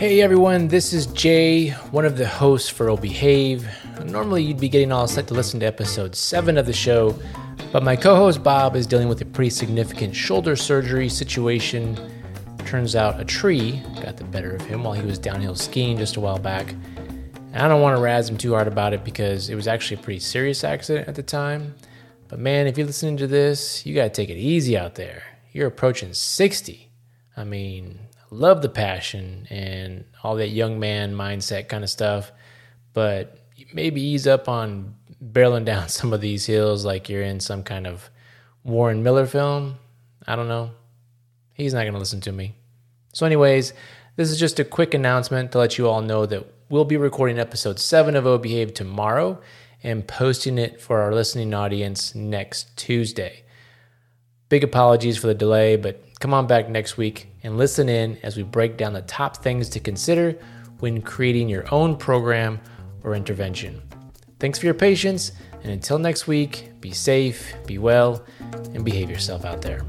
Hey everyone, this is Jay, one of the hosts for Oh Behave. Normally you'd be getting all set to listen to episode 7 of the show, but my co host Bob is dealing with a pretty significant shoulder surgery situation. Turns out a tree got the better of him while he was downhill skiing just a while back. And I don't want to razz him too hard about it because it was actually a pretty serious accident at the time. But man, if you're listening to this, you got to take it easy out there. You're approaching 60. I mean, love the passion and all that young man mindset kind of stuff, but maybe ease up on barreling down some of these hills like you're in some kind of Warren Miller film. I don't know. He's not going to listen to me. So, anyways, this is just a quick announcement to let you all know that we'll be recording episode 7 of O tomorrow and posting it for our listening audience next Tuesday. Big apologies for the delay, but come on back next week and listen in as we break down the top things to consider when creating your own program or intervention. Thanks for your patience, and until next week, be safe, be well, and behave yourself out there.